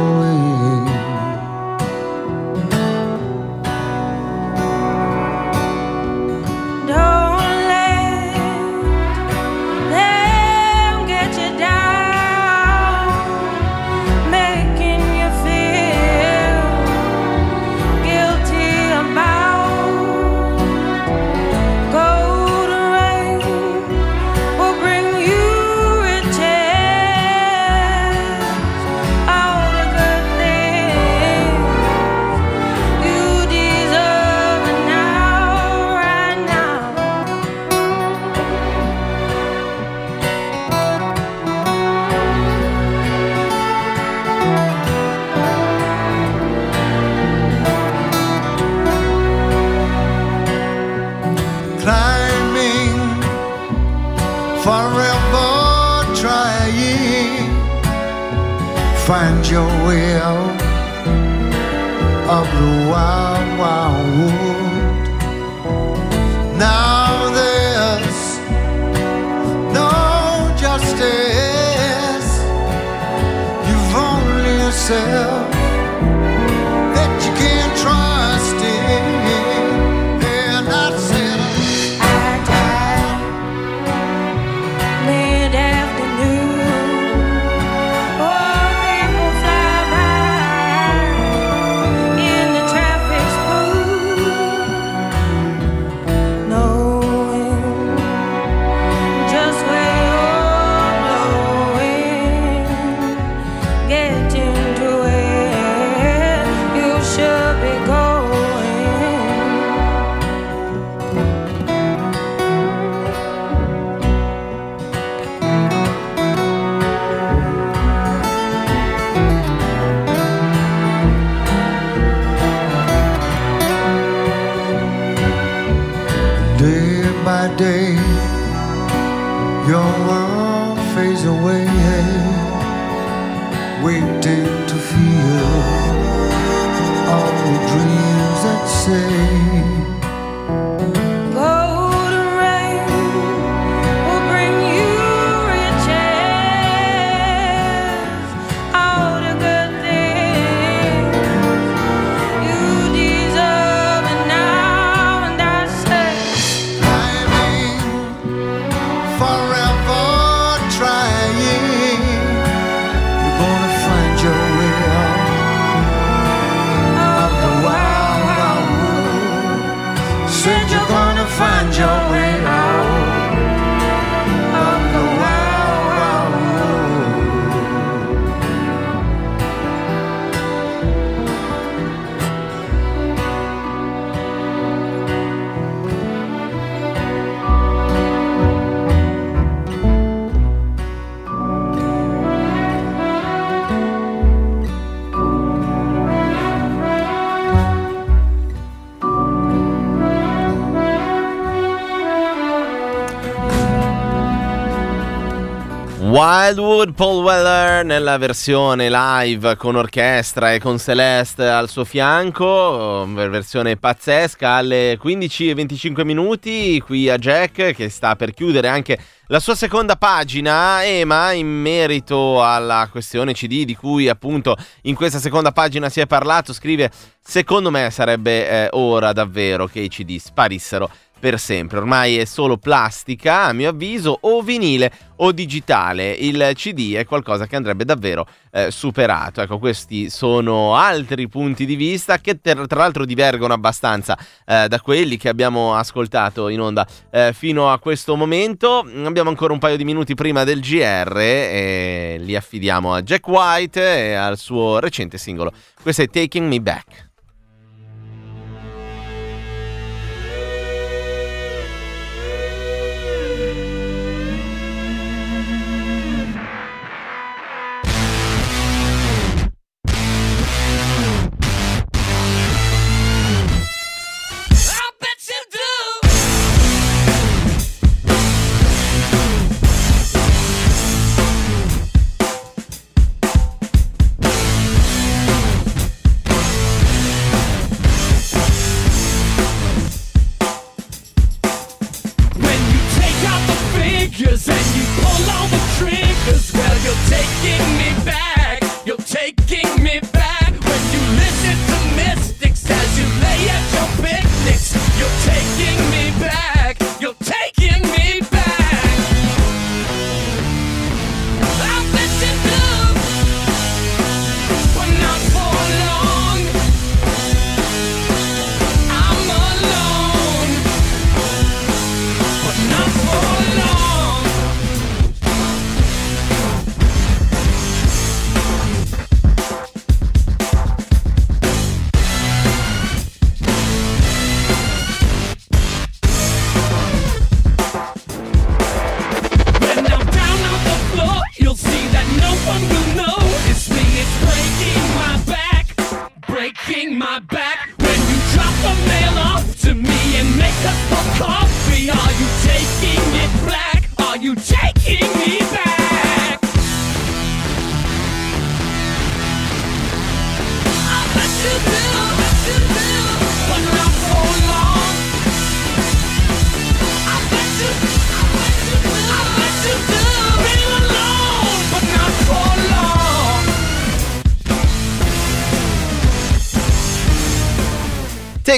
Wildwood Paul Weller nella versione live con orchestra e con Celeste al suo fianco, ver- versione pazzesca alle 15 e 25 minuti qui a Jack che sta per chiudere anche la sua seconda pagina, Ema, in merito alla questione CD di cui appunto in questa seconda pagina si è parlato, scrive secondo me sarebbe eh, ora davvero che i CD sparissero per sempre. Ormai è solo plastica, a mio avviso, o vinile o digitale. Il CD è qualcosa che andrebbe davvero eh, superato. Ecco, questi sono altri punti di vista che ter- tra l'altro divergono abbastanza eh, da quelli che abbiamo ascoltato in onda eh, fino a questo momento. Abbiamo ancora un paio di minuti prima del GR e li affidiamo a Jack White e al suo recente singolo. Questo è Taking Me Back.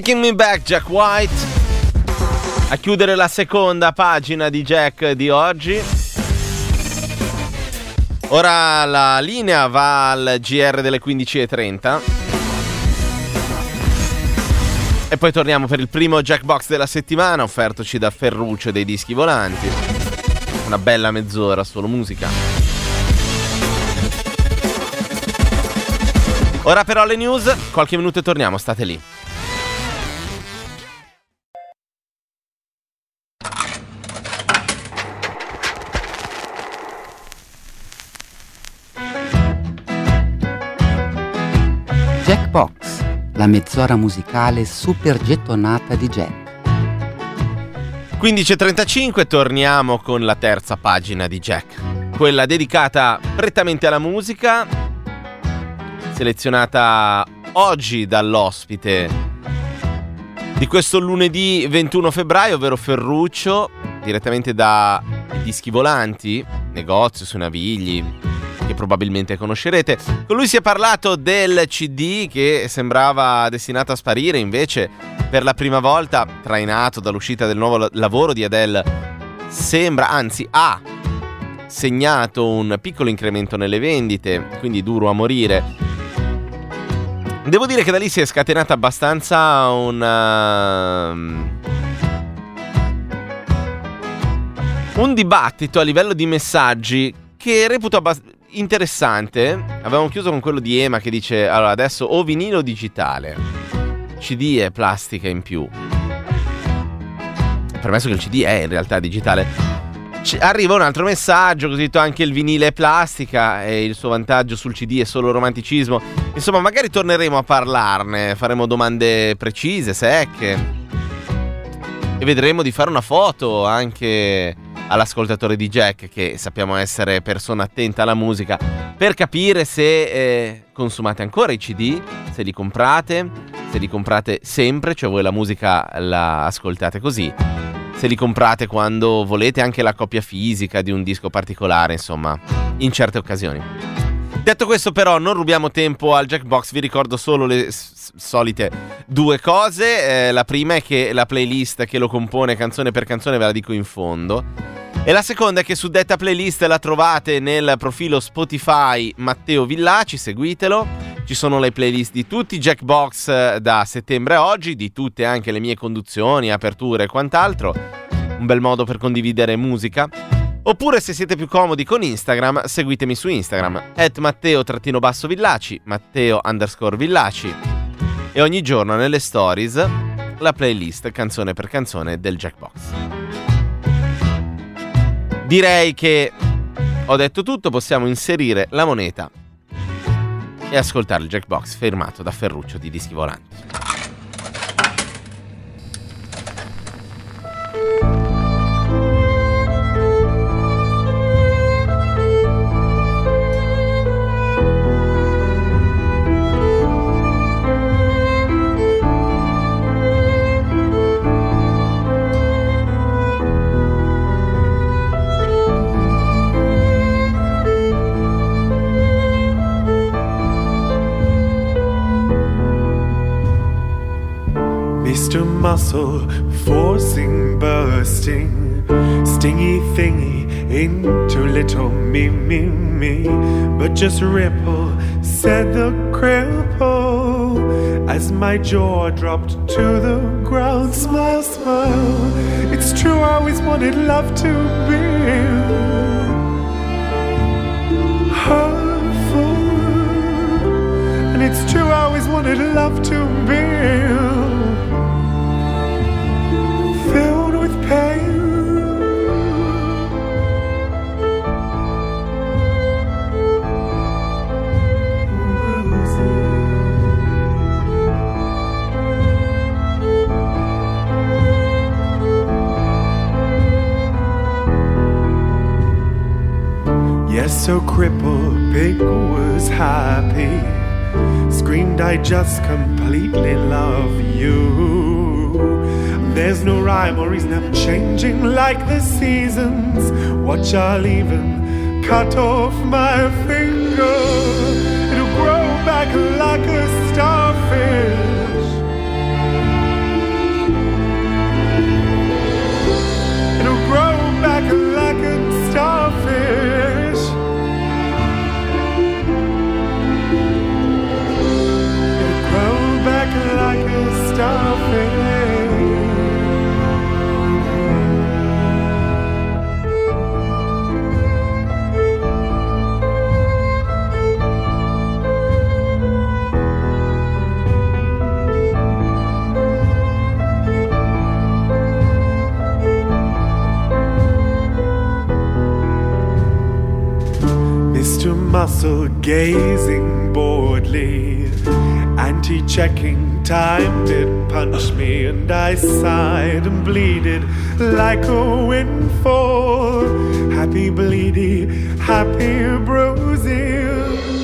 Taking Me Back Jack White. A chiudere la seconda pagina di Jack di oggi. Ora la linea va al GR delle 15.30. E poi torniamo per il primo Jackbox della settimana, offertoci da Ferruccio dei dischi volanti. Una bella mezz'ora solo musica. Ora però le news, qualche minuto e torniamo, state lì. La mezz'ora musicale super gettonata di Jack. 15.35 torniamo con la terza pagina di Jack, quella dedicata prettamente alla musica, selezionata oggi dall'ospite di questo lunedì 21 febbraio, ovvero Ferruccio, direttamente da Dischi Volanti, negozio sui Navigli, che probabilmente conoscerete. Con lui si è parlato del CD che sembrava destinato a sparire, invece per la prima volta, trainato dall'uscita del nuovo lavoro di Adele, sembra, anzi ha segnato un piccolo incremento nelle vendite, quindi duro a morire. Devo dire che da lì si è scatenata abbastanza una... un dibattito a livello di messaggi che reputo abbastanza interessante. Avevamo chiuso con quello di Ema che dice: Allora, adesso o vinilo digitale, CD e plastica in più. Permesso che il CD è in realtà digitale. C- arriva un altro messaggio, così detto anche il vinile è plastica e il suo vantaggio sul CD è solo romanticismo. Insomma, magari torneremo a parlarne, faremo domande precise, secche. E vedremo di fare una foto anche all'ascoltatore di Jack, che sappiamo essere persona attenta alla musica, per capire se eh, consumate ancora i CD, se li comprate, se li comprate sempre, cioè voi la musica la ascoltate così, se li comprate quando volete anche la copia fisica di un disco particolare, insomma, in certe occasioni. Detto questo però non rubiamo tempo al Jackbox, vi ricordo solo le s- solite due cose. Eh, la prima è che la playlist che lo compone canzone per canzone ve la dico in fondo. E la seconda è che su detta playlist la trovate nel profilo Spotify Matteo Villaci, seguitelo. Ci sono le playlist di tutti i Jackbox eh, da settembre a oggi, di tutte anche le mie conduzioni, aperture e quant'altro. Un bel modo per condividere musica. Oppure se siete più comodi con Instagram, seguitemi su Instagram, at matteo-villaci, matteo underscore villaci. E ogni giorno nelle stories la playlist canzone per canzone del Jackbox. Direi che ho detto tutto, possiamo inserire la moneta e ascoltare il Jackbox firmato da Ferruccio di Dischi Volanti. Muscle forcing, bursting, stingy thingy into little me, me, me. But just ripple, said the cripple, as my jaw dropped to the ground. Smile, smile. It's true, I always wanted love to be. And it's true, I always wanted love to be so crippled, Pig was happy. Screamed, I just completely love you. There's no rhyme or reason, I'm changing like the seasons. Watch, I'll even cut off my finger. It'll grow back like a starfish. muscle gazing boredly, anti checking Time did punch me, and I sighed and bleeded like a windfall. Happy bleedy, happy bruising.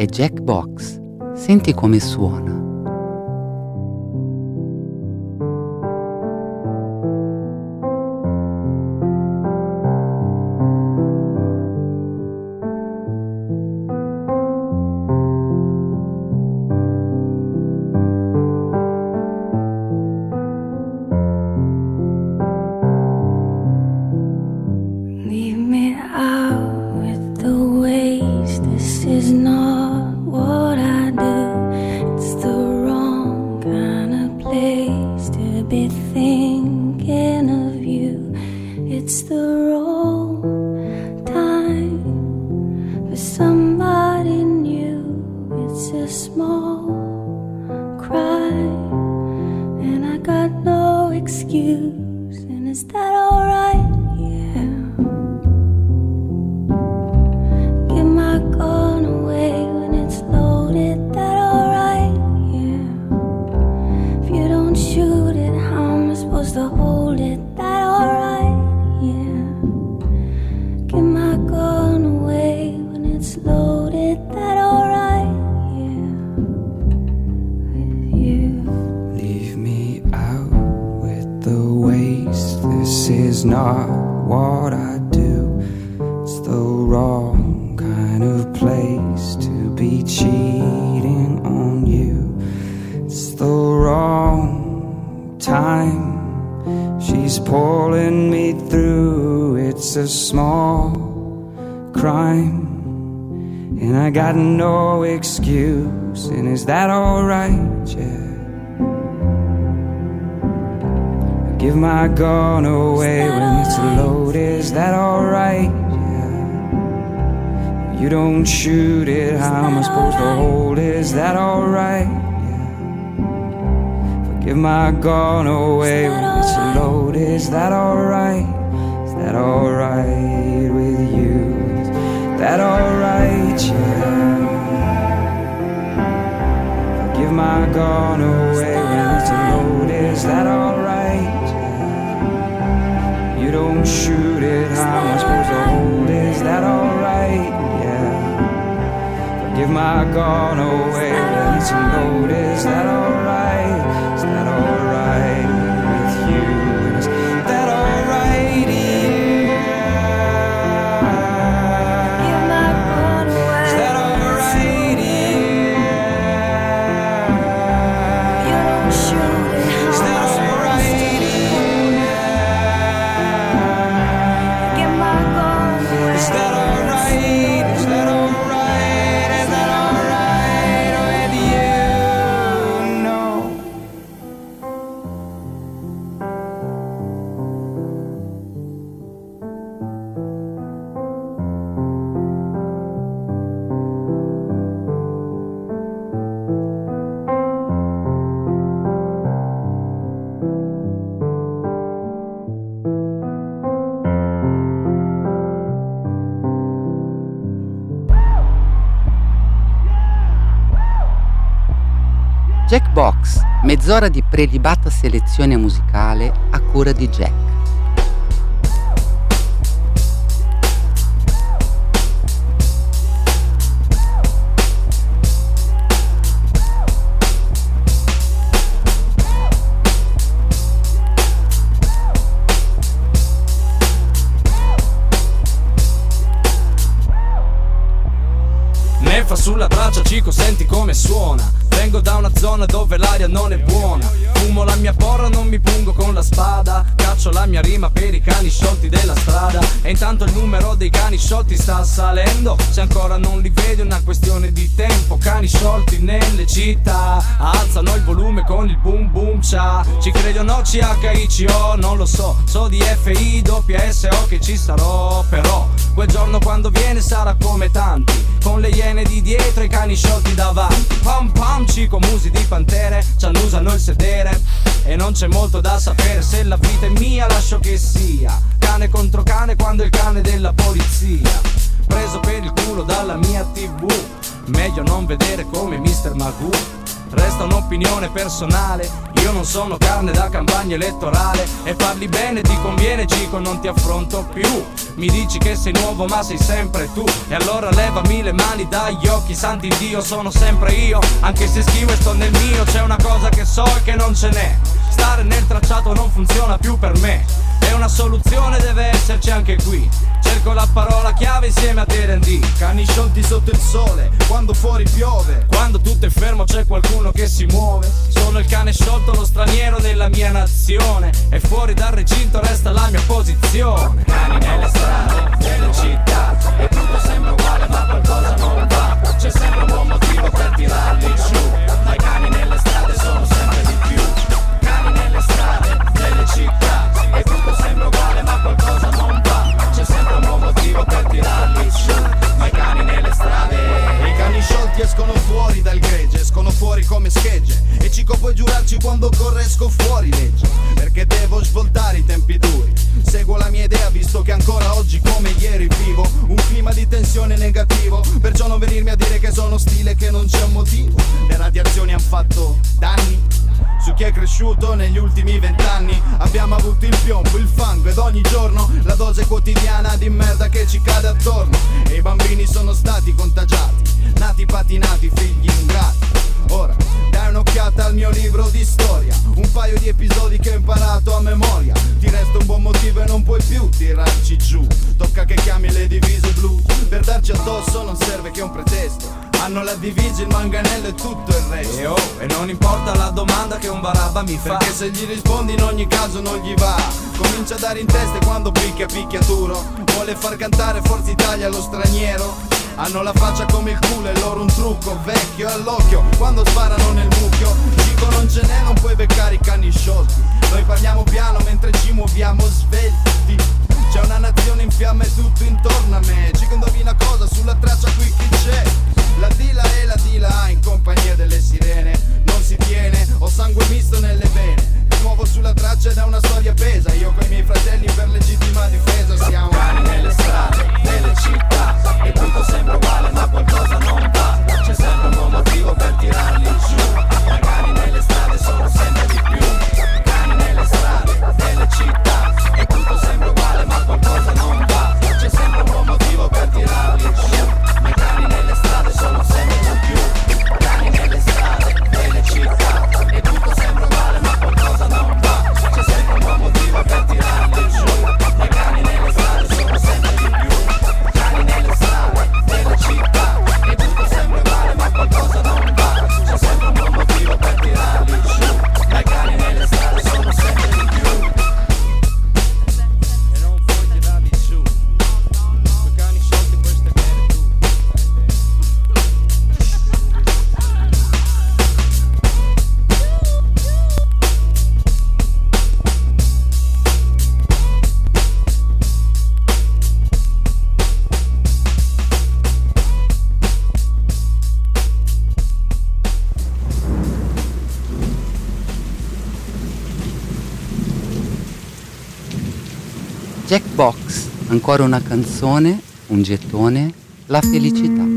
è Jack Box. Senti come suona. Give my gun away when it's loaded. Is that alright? Is that alright with you? Is that alright? Yeah. Give my gun away when it's loaded. Is that alright? Yeah. You don't shoot it. How am I supposed to hold it? Is that alright? Yeah. Give my gun away when it's loaded. Is that alright? Mezz'ora di prelibata selezione musicale a cura di Jack. Ancora non li vedi è una questione di tempo. Cani sciolti nelle città. Alzano il volume con il boom boom cha. Ci credi o no, CHICO, non lo so. So di FI, doppia SO che ci sarò. Però quel giorno quando viene sarà come tanti. Con le iene di dietro e i cani sciolti davanti. Pam pam, cico, musi di pantere. Ci annusano il sedere. E non c'è molto da sapere se la vita è mia, lascio che sia. Cane contro cane quando è il cane della polizia. Preso per il culo dalla mia tv. Meglio non vedere come Mr. Magoo. Resta un'opinione personale, io non sono carne da campagna elettorale. E parli bene ti conviene Cico, non ti affronto più. Mi dici che sei nuovo ma sei sempre tu. E allora levami le mani dagli occhi, santi Dio sono sempre io. Anche se schivo e sto nel mio, c'è una cosa che so e che non ce n'è. Stare nel tracciato non funziona più per me. E una soluzione deve esserci anche qui Cerco la parola chiave insieme a D&D Cani sciolti sotto il sole, quando fuori piove. Quando tutto è fermo c'è qualcuno che si muove. Sono il cane sciolto, lo straniero nella mia nazione. E fuori dal recinto resta la mia posizione. Cani nelle strade, nelle città. E tutto sembra uguale ma qualcosa non va. C'è sempre un buon motivo per tirarli giù. Ma i cani nelle strade sono sempre di più. Cani nelle strade, nelle città. E tutto sembra uguale ma qualcosa non va motivo per giù Ma i cani nelle strade I cani sciolti escono fuori dal gregge, escono fuori come schegge. E Cico puoi giurarci quando corre esco fuori legge. Perché devo svoltare i tempi duri. Seguo la mia idea visto che ancora oggi come ieri vivo un clima di tensione negativo. Perciò non venirmi a dire che sono stile che non c'è un motivo. Le radiazioni hanno fatto danni. Su chi è cresciuto negli ultimi vent'anni. Abbiamo avuto il piombo, il fango ed ogni giorno la dose quotidiana di merda che ci cade attorno. E i bambini sono stati contagiati, nati patinati, figli ingrati. Ora dai un'occhiata al mio libro di storia, un paio di episodi che ho imparato a memoria, ti resta un buon motivo e non puoi più tirarci giù. Tocca che chiami le divise blu. Per darci addosso non serve che un pretesto hanno la divisa, il manganello e tutto il resto. E oh, e non importa la domanda che un barabba mi fa. Perché se gli rispondi in ogni caso non gli va. Comincia a dare in testa e quando picchia picchia duro. Vuole far cantare Forza Italia allo straniero. Hanno la faccia come il culo e loro un trucco vecchio all'occhio. Quando sparano nel mucchio Dico non ce n'è, non puoi beccare i cani sciolti. Noi parliamo piano mentre ci muoviamo svelti C'è una nazione in fiamme tutto intorno a me. Ci indovina cosa? Sulla traccia qui chi c'è? La dila e la dila in compagnia delle sirene. Non si tiene, ho sangue misto nelle vene. Mi muovo sulla traccia ed è una storia pesa. Io con i miei fratelli Ancora una canzone, un gettone, la felicità.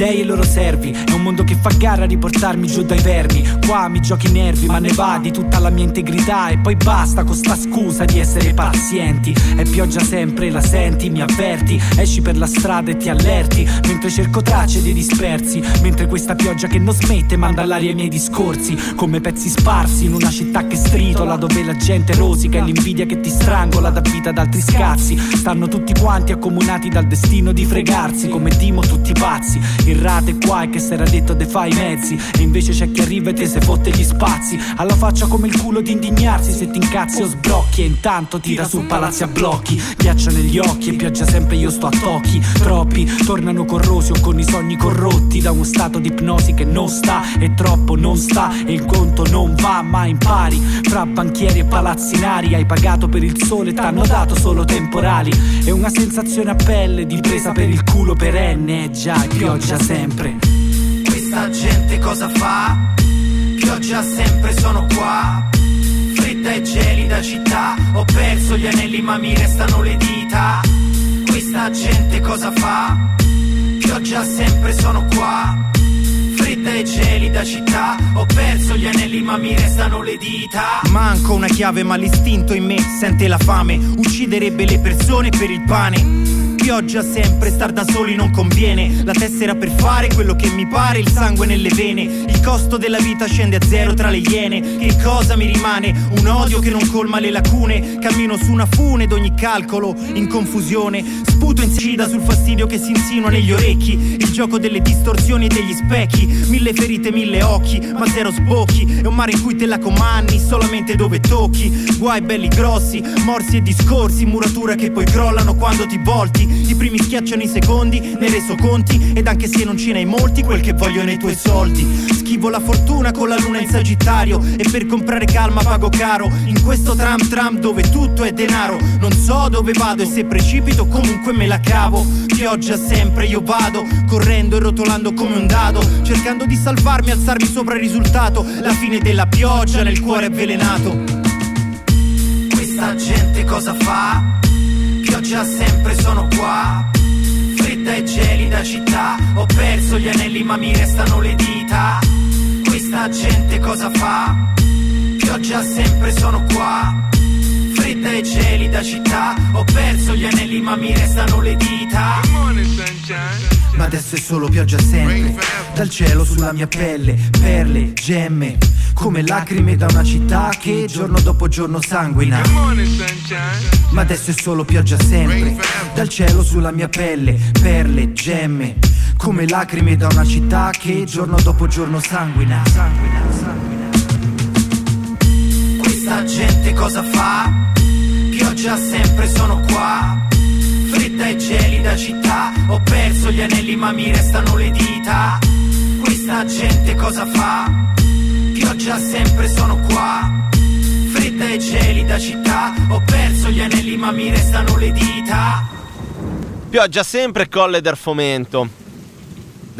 Dei e i loro servi. È un mondo che fa gara a riportarmi giù dai vermi. Qua mi giochi i nervi ma ne va di tutta la mia integrità. E poi basta con sta scusa di essere pazienti. È pioggia sempre, la senti, mi avverti. Esci per la strada e ti allerti. Mentre cerco tracce dei dispersi. Mentre questa pioggia che non smette manda all'aria i miei discorsi. Come pezzi sparsi in una città che stritola Dove la gente rosica e l'invidia che ti strangola Da vita ad altri scazzi Stanno tutti quanti accomunati dal destino di fregarsi Come Dimo tutti pazzi Il rate qua è che s'era detto de fai i mezzi. E invece c'è chi arriva e te se fotte gli spazi. Alla faccia come il culo di indignarsi Se ti incazzi o sbrocchi E intanto tira su palazzi a blocchi. Ghiaccia negli occhi e pioggia sempre io sto a tocchi. Troppi tornano corrosi o con i sogni corrotti Da uno stato di ipnosi che non sta E troppo non sta. E il conto non va Ma impari. Fra banchieri e palazzinari Hai pagato per il sole, t'hanno dato solo temporali. È una sensazione a pelle di presa per il culo perenne E già, pioggia sempre. Questa gente cosa fa? Pioggia sempre sono qua. Fredda e gelida città. Ho perso gli anelli ma mi restano le dita. Questa gente cosa fa? Pioggia sempre sono qua. Fredda e gelida città. Ho perso gli anelli ma mi restano le dita. Manco una chiave ma l'istinto in me sente la fame. Ucciderebbe le persone per il pane Pioggia sempre, star da soli non conviene. La tessera per fare quello che mi pare Il sangue nelle vene. Il costo della vita scende a zero tra le iene. Che cosa mi rimane? Un odio che non colma le lacune. Cammino su una fune d'ogni calcolo In confusione. Sputo incida sul fastidio che si insinua negli orecchi. Il gioco delle distorsioni e degli specchi. Mille ferite, mille occhi Ma zero sbocchi. È un mare in cui te la comanni Solamente dove tocchi. Guai belli grossi Morsi e discorsi Muratura che poi crollano quando ti volti I primi schiacciano i secondi Ne reso conti Ed anche se non ce n'hai molti Quel che vogliono i tuoi soldi. Schivo la fortuna con la luna in sagittario E per comprare calma pago caro. In questo tram tram dove tutto è denaro. Non so dove vado e se precipito comunque me la cavo. Pioggia sempre io vado Correndo e rotolando come un dado Cercando di salvarmi, alzarmi sopra il risultato. La fine della pioggia nel cuore avvelenato. Questa gente cosa fa? Pioggia sempre sono qua. Fredda e gelida città Ho perso gli anelli ma mi restano le dita. Questa gente cosa fa? Pioggia sempre sono qua. Fredda e gelida città Ho perso gli anelli ma mi restano le dita Ma adesso è solo pioggia sempre Dal cielo sulla mia pelle Perle, gemme Come lacrime da una città che giorno dopo giorno sanguina. Ma adesso è solo pioggia sempre Dal cielo sulla mia pelle Perle, gemme Come lacrime da una città che giorno dopo giorno sanguina. Questa gente cosa fa? Pioggia sempre sono qua Fredda e gelida città. Ho perso gli anelli ma mi restano le dita. Questa gente cosa fa? Pioggia sempre sono qua. Fredda e gelida città. Ho perso gli anelli ma mi restano le dita. Pioggia sempre colle del fomento.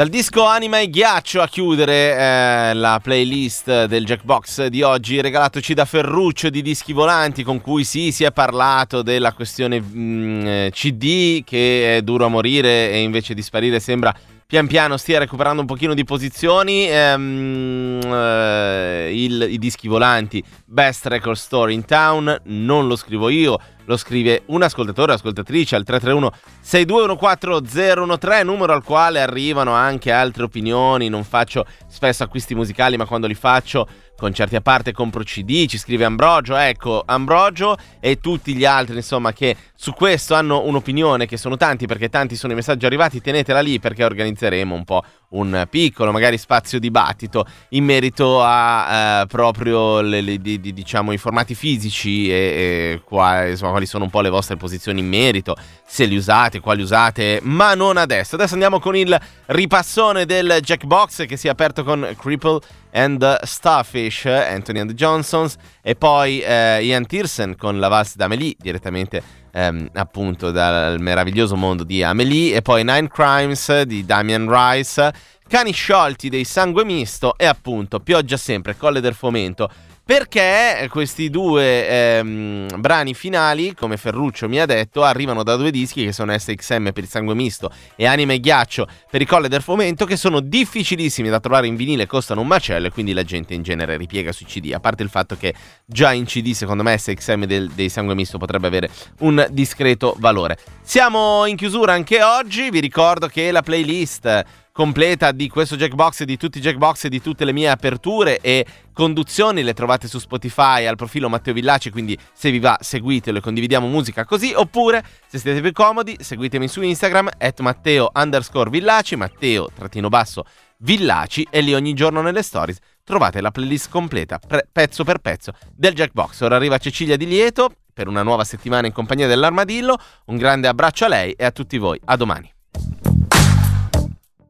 Dal disco Anima e Ghiaccio a chiudere eh, la playlist del Jackbox di oggi, regalatoci da Ferruccio di Dischi Volanti, con cui sì, si è parlato della questione mm, eh, CD che è duro a morire e invece di sparire sembra pian piano stia recuperando un pochino di posizioni. Ehm, eh, il- I dischi volanti, Best Record Store in Town, non lo scrivo io, lo scrive un ascoltatore o ascoltatrice al 331 6214 013, numero al quale arrivano anche altre opinioni. Non faccio spesso acquisti musicali, ma quando li faccio, concerti a parte, compro CD. Ci scrive Ambrogio. Ecco, Ambrogio e tutti gli altri, insomma, che su questo hanno un'opinione, che sono tanti, perché tanti sono i messaggi arrivati. Tenetela lì perché organizzeremo un po' un piccolo, magari spazio dibattito in merito a eh, proprio le- le- di- di- diciamo, i formati fisici e, e qua- insomma, quali sono un po' le vostre posizioni in merito, se li usate, quali usate, ma non adesso. Adesso andiamo con il ripassone del Jackbox che si è aperto con Cripple and Starfish, Anthony and Johnsons, e poi eh, Ian Tiersen con la valse d'Amelie, direttamente ehm, appunto dal meraviglioso mondo di Amelie, e poi Nine Crimes di Damian Rice, Cani sciolti dei Sangue Misto e appunto Pioggia sempre, Colle del Fomento. Perché questi due ehm, brani finali, come Ferruccio mi ha detto, arrivano da due dischi che sono SXM per il sangue misto e Anime e Ghiaccio per i Colle del Fomento, che sono difficilissimi da trovare in vinile, costano un macello e quindi la gente in genere ripiega sui CD. A parte il fatto che già in CD, secondo me, SXM del- dei sangue misto potrebbe avere un discreto valore. Siamo in chiusura anche oggi, vi ricordo che la playlist completa di questo Jackbox e di tutti i Jackbox e di tutte le mie aperture e conduzioni le trovate su Spotify al profilo Matteo Villaci, quindi se vi va seguitelo e condividiamo musica così, oppure se siete più comodi seguitemi su Instagram at Matteo underscore Villaci, Matteo trattino basso Villaci e lì ogni giorno nelle stories trovate la playlist completa, pre- pezzo per pezzo, del Jackbox. Ora arriva Cecilia Di Lieto per una nuova settimana in compagnia dell'Armadillo, un grande abbraccio a lei e a tutti voi, a domani.